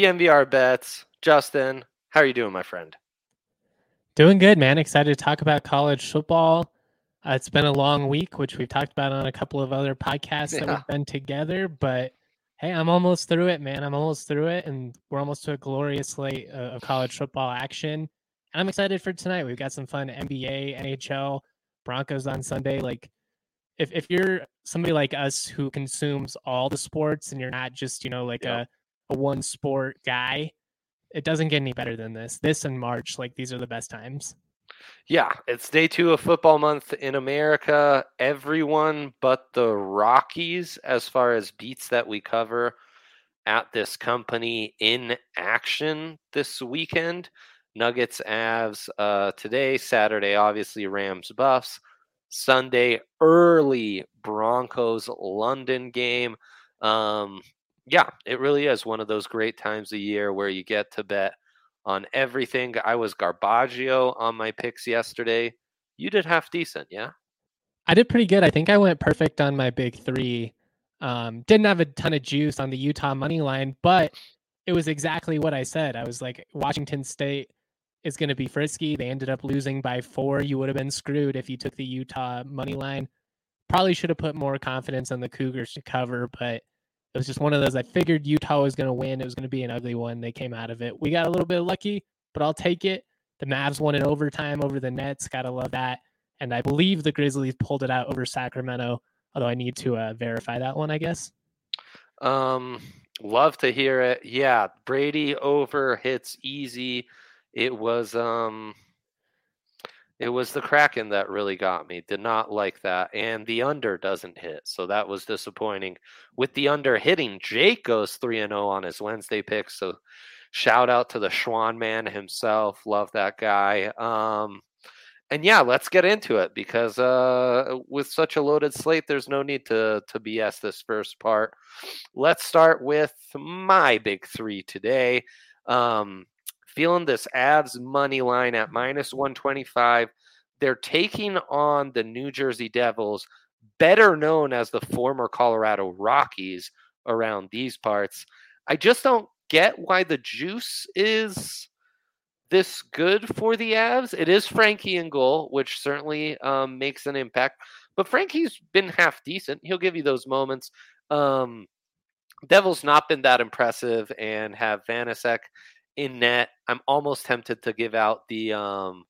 DNVR bets. Justin, how are you doing, my friend? Doing good, man. Excited to talk about college football. Uh, it's been a long week, which we've talked about on a couple of other podcasts yeah. that we've been together. But hey, I'm almost through it, man. I'm almost through it, and we're almost to a glorious slate of college football action. And I'm excited for tonight. We've got some fun NBA, NHL, Broncos on Sunday. Like, if if you're somebody like us who consumes all the sports, and you're not just you know like yeah. a a one sport guy, it doesn't get any better than this. This and March, like these are the best times. Yeah, it's day two of football month in America. Everyone but the Rockies, as far as beats that we cover at this company in action this weekend. Nuggets, Avs uh, today, Saturday, obviously Rams, Buffs. Sunday, early Broncos London game. Um, yeah, it really is one of those great times a year where you get to bet on everything. I was Garbaggio on my picks yesterday. You did half decent, yeah? I did pretty good. I think I went perfect on my big three. Um, didn't have a ton of juice on the Utah money line, but it was exactly what I said. I was like, Washington State is going to be frisky. They ended up losing by four. You would have been screwed if you took the Utah money line. Probably should have put more confidence on the Cougars to cover, but it was just one of those. I figured Utah was going to win. It was going to be an ugly one. They came out of it. We got a little bit lucky, but I'll take it. The Mavs won in overtime over the Nets. Gotta love that. And I believe the Grizzlies pulled it out over Sacramento. Although I need to uh, verify that one, I guess. Um, love to hear it. Yeah, Brady over hits easy. It was um it was the Kraken that really got me. Did not like that. And the under doesn't hit. So that was disappointing. With the under hitting, Jake goes 3 0 on his Wednesday pick. So shout out to the Schwan man himself. Love that guy. Um, and yeah, let's get into it because uh, with such a loaded slate, there's no need to to BS this first part. Let's start with my big three today. Um, feeling this Avs money line at minus 125. They're taking on the New Jersey Devils, better known as the former Colorado Rockies around these parts. I just don't get why the juice is this good for the Avs. It is Frankie in goal, which certainly um, makes an impact. But Frankie's been half decent. He'll give you those moments. Um, Devils not been that impressive and have Vanecek in net. I'm almost tempted to give out the um,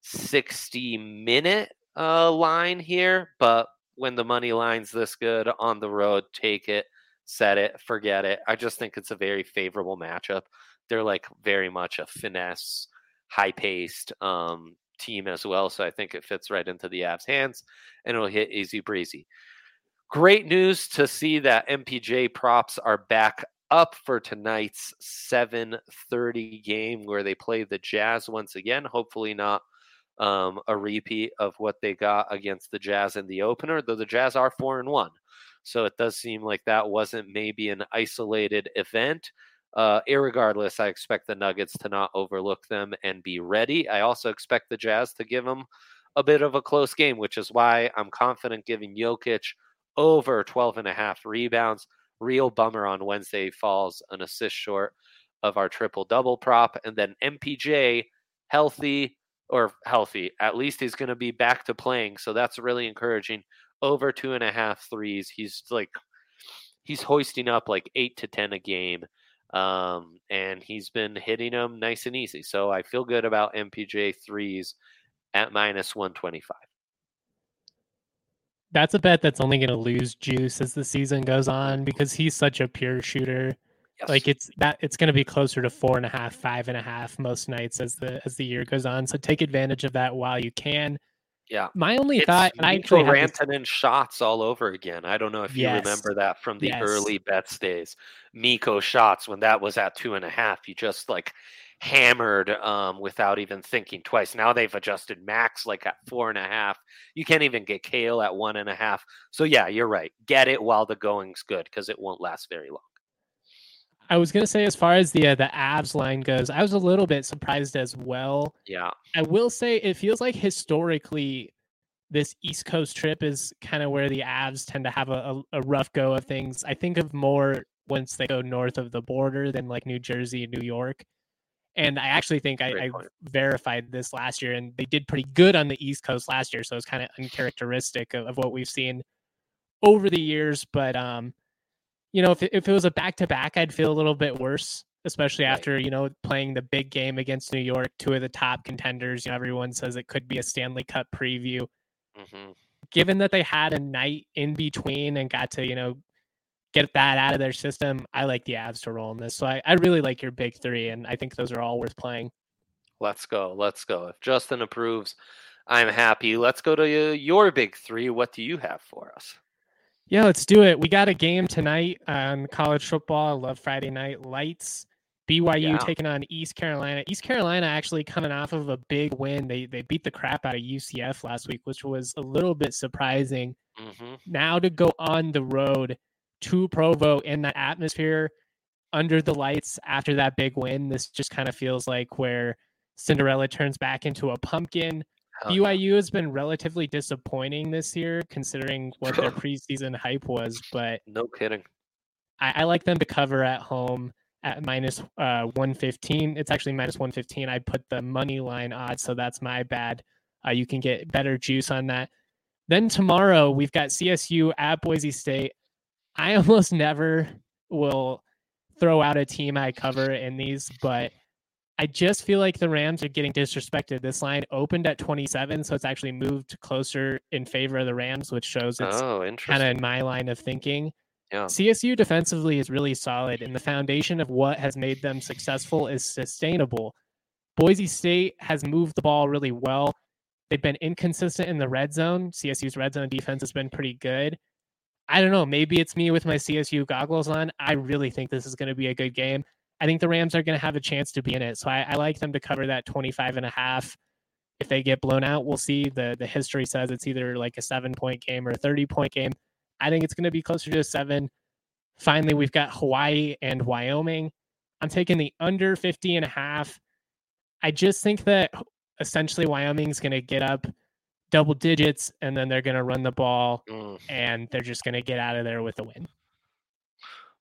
60 minute uh, line here, but when the money line's this good on the road, take it, set it, forget it. I just think it's a very favorable matchup. They're like very much a finesse, high paced um, team as well. So I think it fits right into the Avs' hands and it'll hit easy breezy. Great news to see that MPJ props are back up for tonight's 7:30 game where they play the Jazz once again. Hopefully not um, a repeat of what they got against the Jazz in the opener, though the Jazz are four and one. So it does seem like that wasn't maybe an isolated event. Uh, irregardless, I expect the Nuggets to not overlook them and be ready. I also expect the Jazz to give them a bit of a close game, which is why I'm confident giving Jokic over 12 and a half rebounds. Real bummer on Wednesday falls an assist short of our triple double prop. And then MPJ healthy or healthy. At least he's going to be back to playing. So that's really encouraging. Over two and a half threes. He's like, he's hoisting up like eight to 10 a game. Um, and he's been hitting them nice and easy. So I feel good about MPJ threes at minus 125 that's a bet that's only going to lose juice as the season goes on because he's such a pure shooter. Yes. Like it's that it's going to be closer to four and a half, five and a half most nights as the as the year goes on. So take advantage of that while you can. Yeah. My only it's thought, and I actually Rantanen shots all over again. I don't know if you yes. remember that from the yes. early bets days. Mikko shots when that was at two and a half. You just like hammered um, without even thinking twice. Now they've adjusted max like at four and a half. You can't even get Cale at one and a half. So yeah, you're right. Get it while the going's good because it won't last very long. I was gonna say, as far as the uh, the Avs line goes, I was a little bit surprised as well. Yeah, I will say it feels like historically, this East Coast trip is kind of where the Avs tend to have a, a, a rough go of things. I think of more once they go north of the border than like New Jersey and New York. And I actually think I, I, verified this last year, and they did pretty good on the East Coast last year. So it's kind of uncharacteristic of, of, what we've seen over the years. But um, you know, if it, if it was a back to back, I'd feel a little bit worse, especially right. after you know playing the big game against New York, two of the top contenders. You know, everyone says it could be a Stanley Cup preview. Mm-hmm. Given that they had a night in between and got to you know get that out of their system, I like the Avs to roll in this. So I, I really like your big three, and I think those are all worth playing. Let's go. Let's go. If Justin approves, I'm happy. Let's go to your big three. What do you have for us? Yeah, let's do it. We got a game tonight on college football. I love Friday night lights. BYU yeah. taking on East Carolina. East Carolina actually coming off of a big win. They they beat the crap out of UCF last week, which was a little bit surprising. Mm-hmm. Now to go on the road to Provo in that atmosphere under the lights after that big win. This just kind of feels like where Cinderella turns back into a pumpkin. Hell BYU has been relatively disappointing this year, considering what their preseason hype was. But no kidding, I, I like them to cover at home at minus uh, 115. It's actually minus 115. I put the money line odds, so that's my bad. Uh, you can get better juice on that. Then tomorrow we've got CSU at Boise State. I almost never will throw out a team I cover in these, but I just feel like the Rams are getting disrespected. This line opened at 27, so it's actually moved closer in favor of the Rams, which shows it's oh, kind of in my line of thinking. Yeah. CSU defensively is really solid, and the foundation of what has made them successful is sustainable. Boise State has moved the ball really well. They've been inconsistent in the red zone. CSU's red zone defense has been pretty good. I don't know. Maybe it's me with my CSU goggles on. I really think this is going to be a good game. I think the Rams are going to have a chance to be in it. So I, I, like them to cover that 25 and a half. If they get blown out, we'll see. The the history says it's either like a seven point game or a 30 point game. I think it's going to be closer to a seven. Finally, we've got Hawaii and Wyoming. I'm taking the under 50 and a half. I just think that essentially Wyoming's going to get up double digits and then they're going to run the ball mm. and they're just going to get out of there with a win.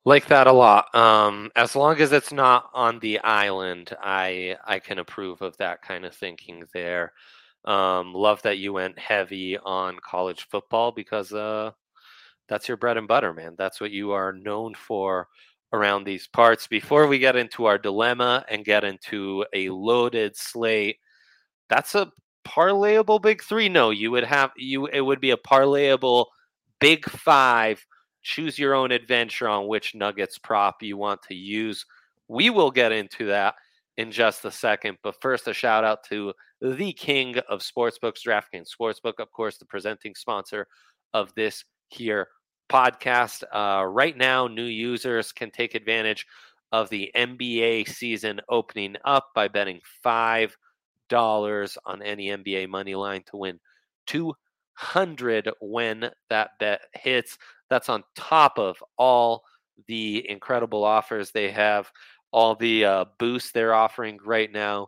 Like that a lot. Um, as long as it's not on the island, I I can approve of that kind of thinking there. Um, love that you went heavy on college football because uh, that's your bread and butter, man. That's what you are known for around these parts. Before we get into our dilemma and get into a loaded slate, that's a parlayable big three? No, you would have you. It would be a parlayable big five. Choose your own adventure on which Nuggets prop you want to use. We will get into that in just a second. But first, a shout out to the king of sportsbooks, DraftKings Sportsbook, of course, the presenting sponsor of this here podcast. Uh, right now, new users can take advantage of the NBA season opening up by betting five dollars on any NBA money line to win 200 when that bet hits. That's on top of all the incredible offers they have, all the uh, boosts they're offering right now.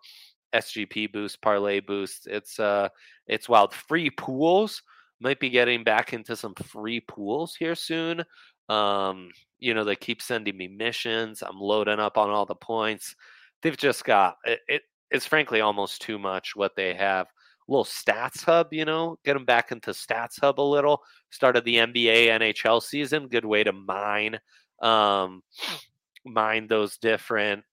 SGP boost, parlay boost. It's uh, it's wild. Free pools might be getting back into some free pools here soon. Um, you know, they keep sending me missions. I'm loading up on all the points. They've just got it, it it's frankly almost too much what they have. A little stats hub, you know, get them back into stats hub a little. Started the NBA NHL season, good way to mine um mine those different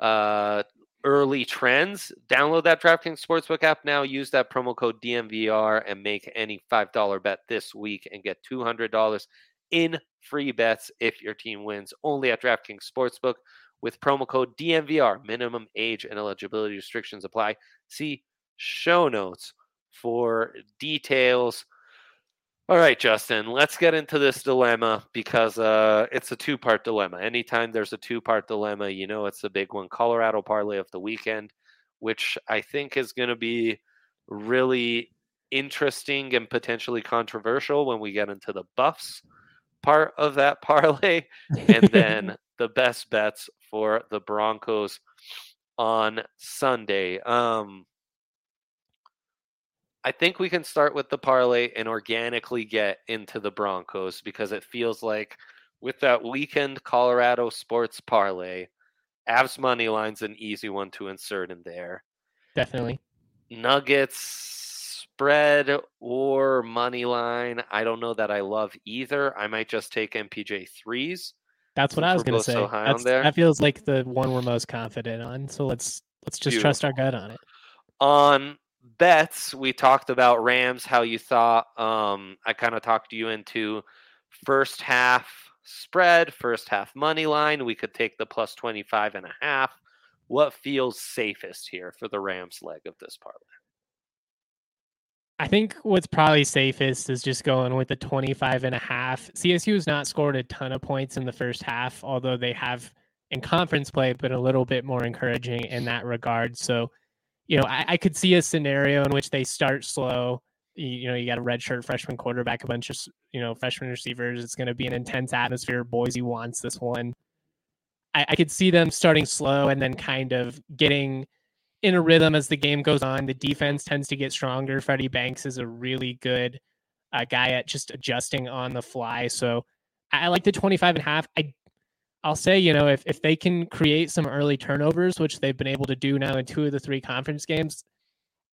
uh early trends. Download that DraftKings Sportsbook app now. Use that promo code DNVR and make any $5 bet this week and get $200 in free bets if your team wins. Only at DraftKings Sportsbook with promo code DNVR. Minimum age and eligibility restrictions apply. See show notes for details. All right, Justin, let's get into this dilemma because uh, it's a two part dilemma. Anytime there's a two part dilemma, you know it's a big one. Colorado parlay of the weekend, which I think is going to be really interesting and potentially controversial when we get into the buffs part of that parlay. And then the best bets for the Broncos on Sunday. Um, I think we can start with the parlay and organically get into the Broncos because it feels like with that weekend Colorado sports parlay, Avs money line's an easy one to insert in there. Definitely. Nuggets spread or money line. I don't know that I love either. I might just take MPJ threes. That's what I was going to say. so high on there. That feels like the one we're most confident on. So let's let's just trust our gut on it. On bets, we talked about Rams, how you thought. Um, I kind of talked you into first half spread, first half money line. We could take the plus 25 and a half. What feels safest here for the Rams leg of this parlay? I think what's probably safest is just going with the 25 and a half. CSU has not scored a ton of points in the first half, although they have in conference play been a little bit more encouraging in that regard. So, you know, I, I could see a scenario in which they start slow. You, you know, you got a redshirt freshman quarterback, a bunch of, you know, freshman receivers. It's going to be an intense atmosphere. Boise wants this one. I, I could see them starting slow and then kind of getting in a rhythm as the game goes on. The defense tends to get stronger. Freddie Banks is a really good uh, guy at just adjusting on the fly. So I, like the 25 and a half. I I'll say, you know, if, if they can create some early turnovers, which they've been able to do now in two of the three conference games,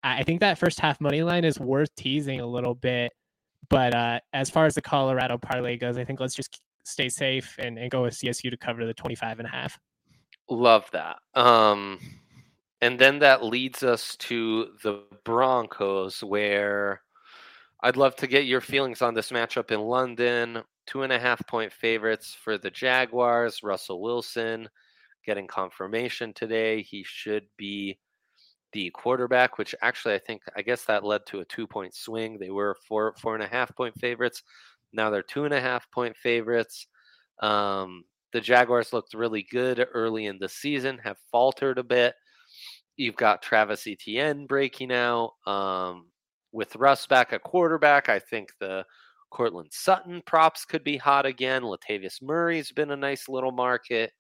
I I think that first half money line is worth teasing a little bit. But uh, as far as the Colorado parlay goes, I think let's just stay safe and, and go with CSU to cover the 25 and a half. Love that. Um, and then that leads us to the Broncos, where I'd love to get your feelings on this matchup in London. Two and a half point favorites for the Jaguars. Russell Wilson getting confirmation today. He should be the quarterback, which actually I think I guess that led to a two point swing. They were four four and a half point favorites. Now they're two and a half point favorites. Um, the Jaguars looked really good early in the season, have faltered a bit. You've got Travis Etienne breaking out. Um, with Russ back at quarterback, I think the Courtland Sutton props could be hot again. Latavius Murray's been a nice little market.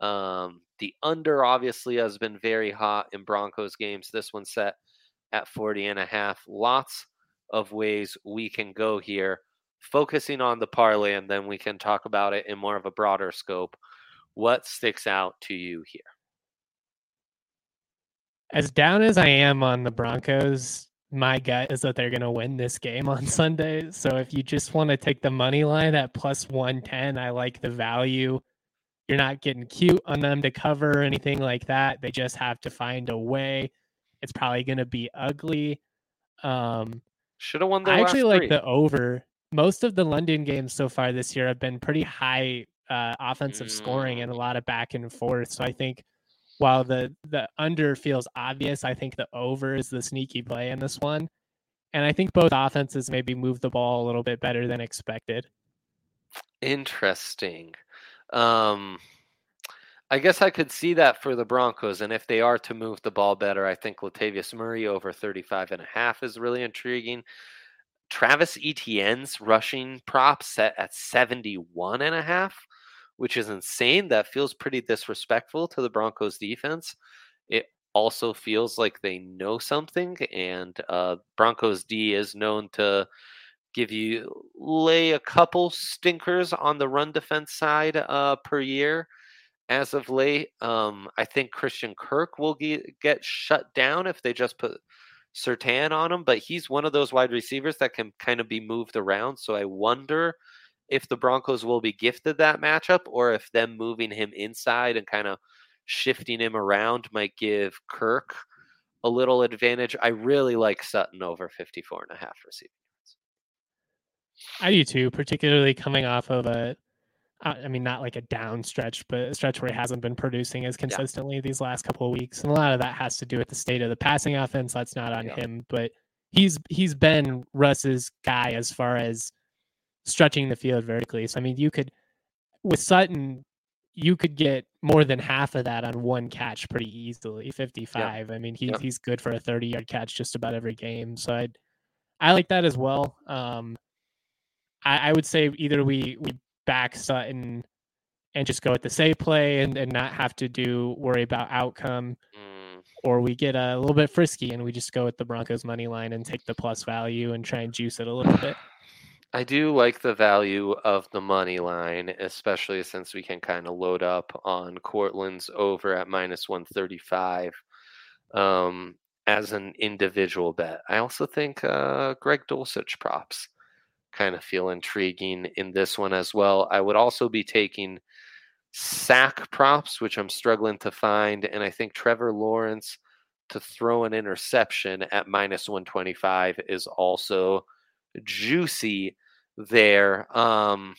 Um, the under obviously has been very hot in Broncos games. This one set at 40 and a half. Lots of ways we can go here. Focusing on the parlay, and then we can talk about it in more of a broader scope. What sticks out to you here? As down as I am on the Broncos, my gut is that they're going to win this game on Sunday. So if you just want to take the money line at plus 110, I like the value. You're not getting cute on them to cover or anything like that. They just have to find a way. It's probably going to be ugly. Um, Should have won the I actually like three. the over. Most of the London games so far this year have been pretty high uh, offensive scoring and a lot of back and forth. So I think while the the under feels obvious, I think the over is the sneaky play in this one. And I think both offenses maybe move the ball a little bit better than expected. Interesting. Um, I guess I could see that for the Broncos, and if they are to move the ball better, I think Latavius Murray over 35 and a half is really intriguing. Travis Etienne's rushing prop set at 71 and a half, which is insane. That feels pretty disrespectful to the Broncos defense. It also feels like they know something, and uh, Broncos D is known to give you lay a couple stinkers on the run defense side uh, per year. As of late, um, I think Christian Kirk will get, get shut down if they just put Surtain on him, but he's one of those wide receivers that can kind of be moved around. So I wonder if the Broncos will be gifted that matchup or if them moving him inside and kind of shifting him around might give Kirk a little advantage. I really like Sutton over 54 and a half receiving. I do too, particularly coming off of a, uh, mean, not like a down stretch, but a stretch where he hasn't been producing as consistently these last couple of weeks, and a lot of that has to do with the state of the passing offense. That's not on Yeah. him, but he's he's been Russ's guy as far as stretching the field vertically. So I mean, you could with Sutton, you could get more than half of that on one catch pretty easily. Fifty-five. I mean, he's Yeah. he's good for a thirty-yard catch just about every game. So I I like that as well. Um, I, I would say either we we back Sutton and just go with the safe play and, and not have to do worry about outcome, Mm, or we get a little bit frisky and we just go with the Broncos money line and take the plus value and try and juice it a little bit. I do like the value of the money line, especially since we can kind of load up on Courtland's over at minus 135 um, as an individual bet. I also think uh, Greg Dulcich props kind of feel intriguing in this one as well. I would also be taking sack props, which I'm struggling to find, and I think Trevor Lawrence to throw an interception at minus 125 is also juicy there. Um,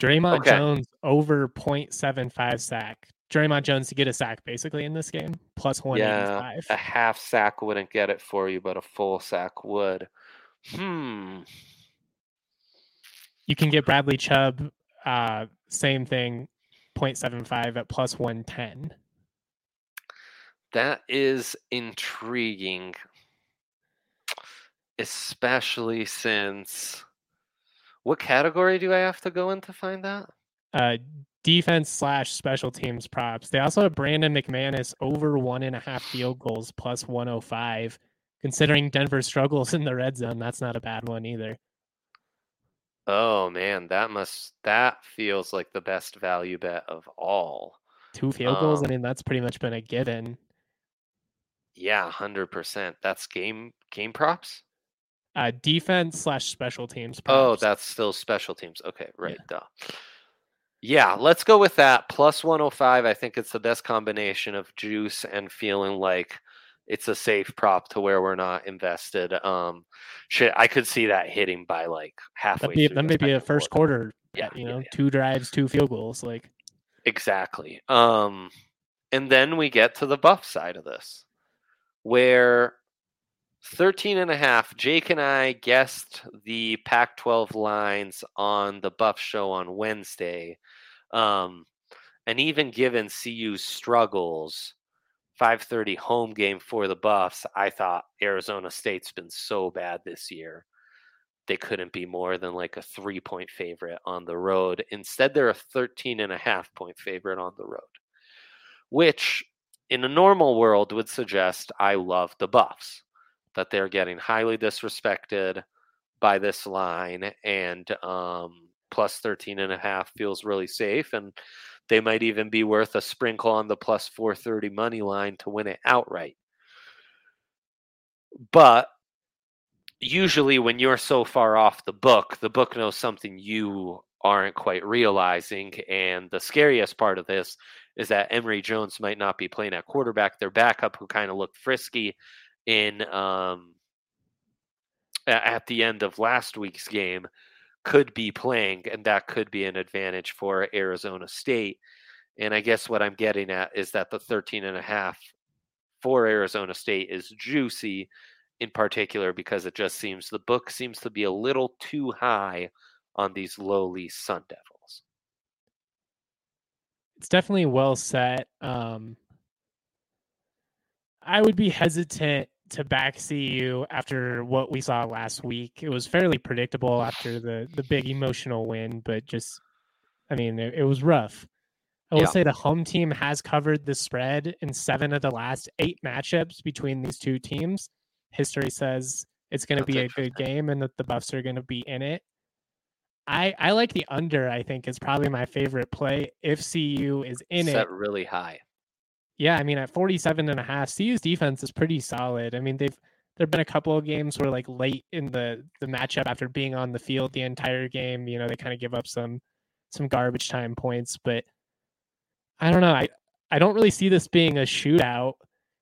Dre'Mont okay. Jones over 0.75 sack. Dre'Mont Jones to get a sack basically in this game, plus yeah, a half sack wouldn't get it for you, but a full sack would. Hmm. You can get Bradley Chubb, uh, same thing, 0.75 at plus 110. That is intriguing, especially since. What category do I have to go in to find that? Uh, defense slash special teams props. They also have Brandon McManus over one and a half field goals plus 105. Considering Denver struggles in the red zone, that's not a bad one either. Oh man, that must that feels like the best value bet of all. Two field goals. I Um, mean, that's pretty much been a given. Yeah, hundred percent. That's game game props. Uh, defense slash special teams. Oh, that's still special teams. Okay, right. Duh. Yeah, let's go with that. Plus 105. I think it's the best combination of juice and feeling like it's a safe prop to where we're not invested. Um, shit, I could see that hitting by like halfway. Be, through that may be a first quarter. quarter. Yeah, you yeah, know, yeah. two drives, two field goals. Like Exactly. Um, and then we get to the buff side of this, where 13 and a half, Jake and I guessed the Pac 12 lines on the buff show on Wednesday. Um, and even given CU's struggles, 5:30 home game for the Buffs, I thought Arizona State's been so bad this year. They couldn't be more than like a 3-point favorite on the road. Instead, they're a 13 and a half point favorite on the road. Which in a normal world would suggest I love the Buffs, that they're getting highly disrespected by this line and um plus 13 and a half feels really safe and they might even be worth a sprinkle on the plus 430 money line to win it outright. But usually, when you're so far off the book, the book knows something you aren't quite realizing. And the scariest part of this is that Emory Jones might not be playing at quarterback. Their backup, who kind of looked frisky in um, at the end of last week's game, could be playing, and that could be an advantage for Arizona State. And I guess what I'm getting at is that the 13 and a half for Arizona State is juicy in particular because it just seems the book seems to be a little too high on these lowly Sun Devils. it's definitely well set. Um, I would be hesitant to back CU after what we saw last week. It was fairly predictable after the the big emotional win, but just, I mean, it, it was rough. I will Yeah. say the home team has covered the spread in seven of the last eight matchups between these two teams. History says it's going to be a good game and that the Buffs are going to be in it. I I like the under. I think is probably my favorite play if CU is in it. Set really high. Yeah, I mean at 47 and a half, CU's defense is pretty solid. I mean, they've there've been a couple of games where like late in the the matchup after being on the field the entire game, you know, they kind of give up some some garbage time points, but I don't know. I I don't really see this being a shootout.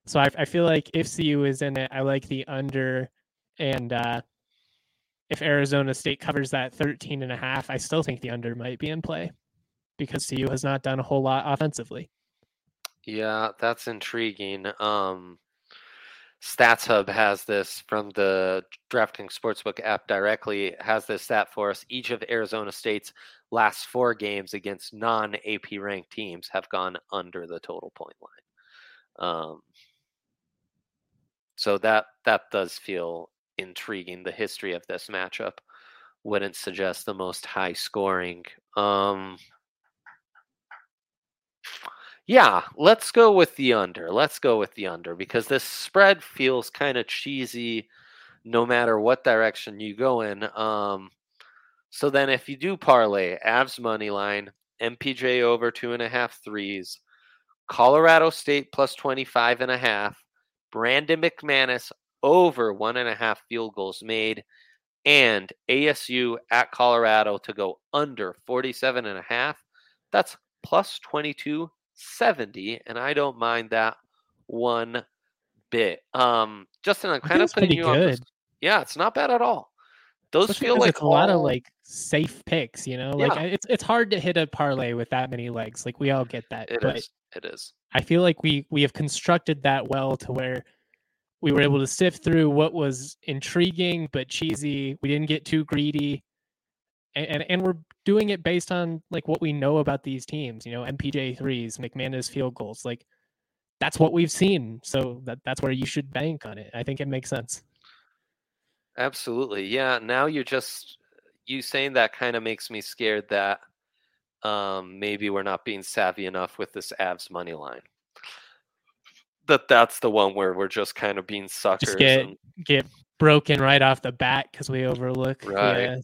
So I I feel like if CU is in it, I like the under and uh if Arizona State covers that 13 and a half, I still think the under might be in play because CU has not done a whole lot offensively. Yeah, that's intriguing. Um, Stats Hub has this from the DraftKings Sportsbook app directly, has this stat for us. Each of Arizona State's last four games against non AP ranked teams have gone under the total point line. Um, so that that does feel intriguing. The history of this matchup wouldn't suggest the most high scoring. Um, yeah, let's go with the under. Let's go with the under because this spread feels kind of cheesy no matter what direction you go in. Um, So then if you do parlay, Avs money line, MPJ over two and a half threes, Colorado State plus 25 and a half, Brandon McManus over one and a half field goals made, and ASU at Colorado to go under 47 and a half. That's plus 2270, and I don't mind that one bit. Um, Justin, I'm kind of putting you good. on. This. Yeah, it's not bad at all. Those Especially feel like a lot of like safe picks, you know. Like yeah. it's it's hard to hit a parlay with that many legs. Like we all get that. It but is. It is. I feel like we we have constructed that well to where we were able to sift through what was intriguing but cheesy. We didn't get too greedy. And, and, we're doing it based on like what we know about these teams, you know, MPJ threes, McManus field goals. Like that's what we've seen. So that that's where you should bank on it. I think it makes sense. Absolutely. Yeah. Now you're just you saying that kind of makes me scared that um, maybe we're not being savvy enough with this Avs money line. That that's the one where we're just kind of being suckers. Just get and... get broken right off the bat because we overlook right. uh,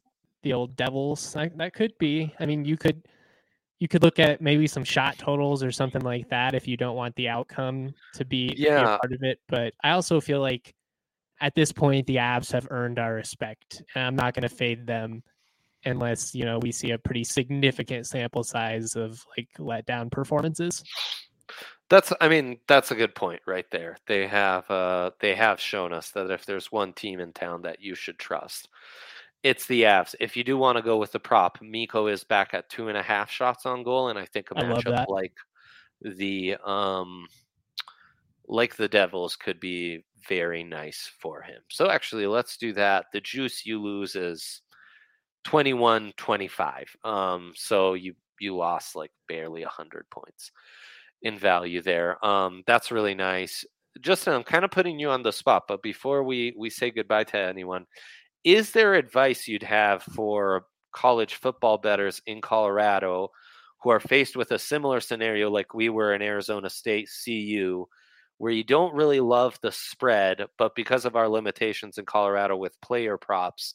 the old Devils. That, that could be. I mean, you could you could look at maybe some shot totals or something like that if you don't want the outcome to be, yeah. part of it. But I also feel like at this point the Avs have earned our respect, and I'm not going to fade them unless you know we see a pretty significant sample size of like letdown performances. That's I mean that's a good point right there. They have uh they have shown us that if there's one team in town that you should trust, it's the Avs. If you do want to go with the prop, Mikko is back at two and a half shots on goal, and I think a matchup like the um like the Devils could be very nice for him. So actually, let's do that. The juice you lose is 21 25. Um, so you you lost like barely 100 points in value there. Um, that's really nice. Justin, I'm kind of putting you on the spot, but before we we say goodbye to anyone, is there advice you'd have for college football bettors in Colorado who are faced with a similar scenario like we were in Arizona State CU, where you don't really love the spread, but because of our limitations in Colorado with player props,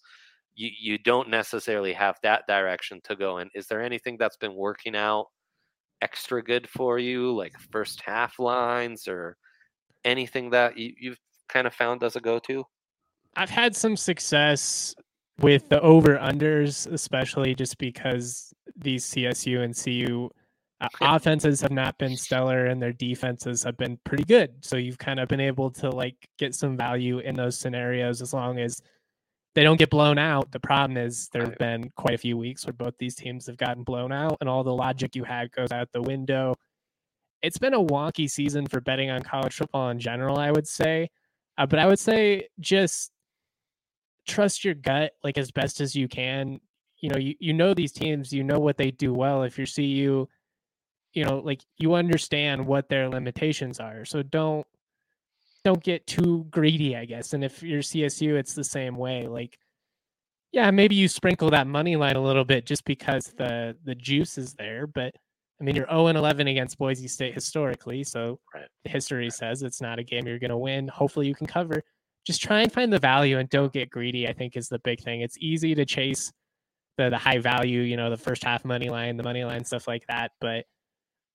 you, you don't necessarily have that direction to go in. Is there anything that's been working out extra good for you, like first half lines or anything that you, you've kind of found as a go to? I've had some success with the over unders, especially just because these CSU and CU uh, offenses have not been stellar and their defenses have been pretty good. So you've kind of been able to like get some value in those scenarios as long as they don't get blown out. The problem is there have been quite a few weeks where both these teams have gotten blown out and all the logic you had goes out the window. It's been a wonky season for betting on college football in general, I would say. Uh, but I would say just trust your gut like as best as you can. You know, you, you know these teams, you know what they do well. If you see you, you know, like you understand what their limitations are. So don't don't get too greedy, I guess. And if you're CSU, it's the same way. Like, yeah, maybe you sprinkle that money line a little bit just because the the juice is there. But I mean, you're 0 and 11 against Boise State historically, so right. history says it's not a game you're going to win. Hopefully, you can cover just try and find the value and don't get greedy. I think is the big thing. It's easy to chase the the high value, you know, the first half money line, the money line stuff like that, but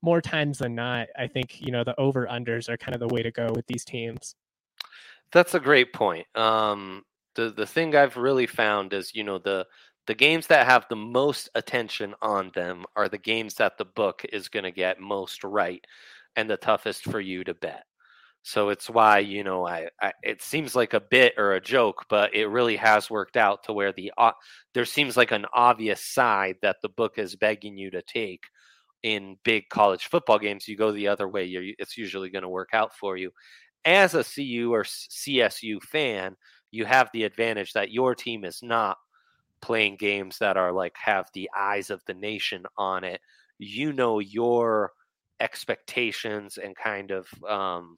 more times than not, I think you know the over unders are kind of the way to go with these teams. That's a great point. Um, the the thing I've really found is you know the the games that have the most attention on them are the games that the book is going to get most right and the toughest for you to bet. So it's why you know I, I, it seems like a bit or a joke, but it really has worked out to where the uh, there seems like an obvious side that the book is begging you to take in big college football games. You go the other way, You're, it's usually going to work out for you. As a CU or CSU fan, you have the advantage that your team is not playing games that are like have the eyes of the nation on it. You know your expectations and kind of um,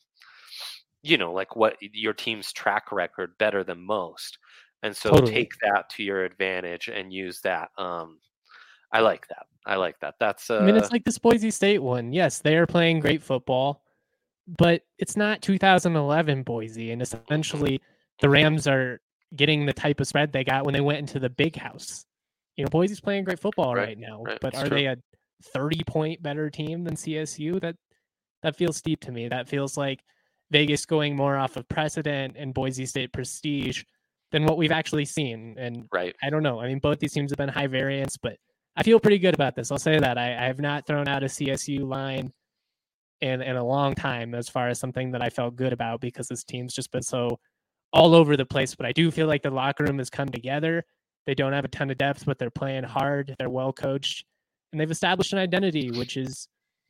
you know, like what your team's track record better than most. And so totally. take that to your advantage and use that. Um, I like that. I like that. That's. Uh... I mean, it's uh like this Boise State one. Yes, they are playing great football, but it's not 2011 Boise, and essentially the Rams are getting the type of spread they got when they went into the big house. you know, Boise's playing great football right, Right, now, right, but it's are true. they a 30 point better team than CSU? That that feels steep to me. That feels like Vegas going more off of precedent and Boise State prestige than what we've actually seen. And Right. I don't know. I mean, both these teams have been high variance, but I feel pretty good about this. I'll say that. I, I have not thrown out a CSU line in in a long time as far as something that I felt good about because this team's just been so all over the place. But I do feel like the locker room has come together. They don't have a ton of depth, but they're playing hard. They're well coached, and they've established an identity, which is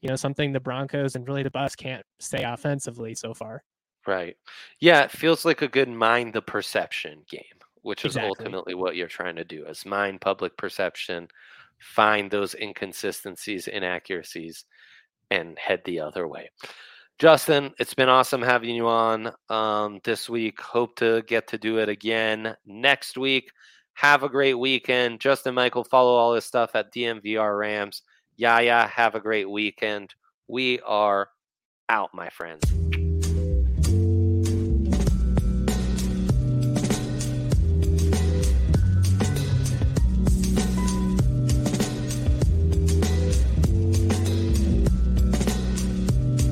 you know something the Broncos and really the Buffs can't say offensively so far. Right. Yeah, it feels like a good mind the perception game, which is Exactly. ultimately what you're trying to do is mind public perception, find those inconsistencies, inaccuracies, and head the other way. Justin, it's been awesome having you on um, this week. Hope to get to do it again next week. Have a great weekend. Justin Michael, follow all this stuff at DNVR Rams. Yaya, have a great weekend. We are out, my friends.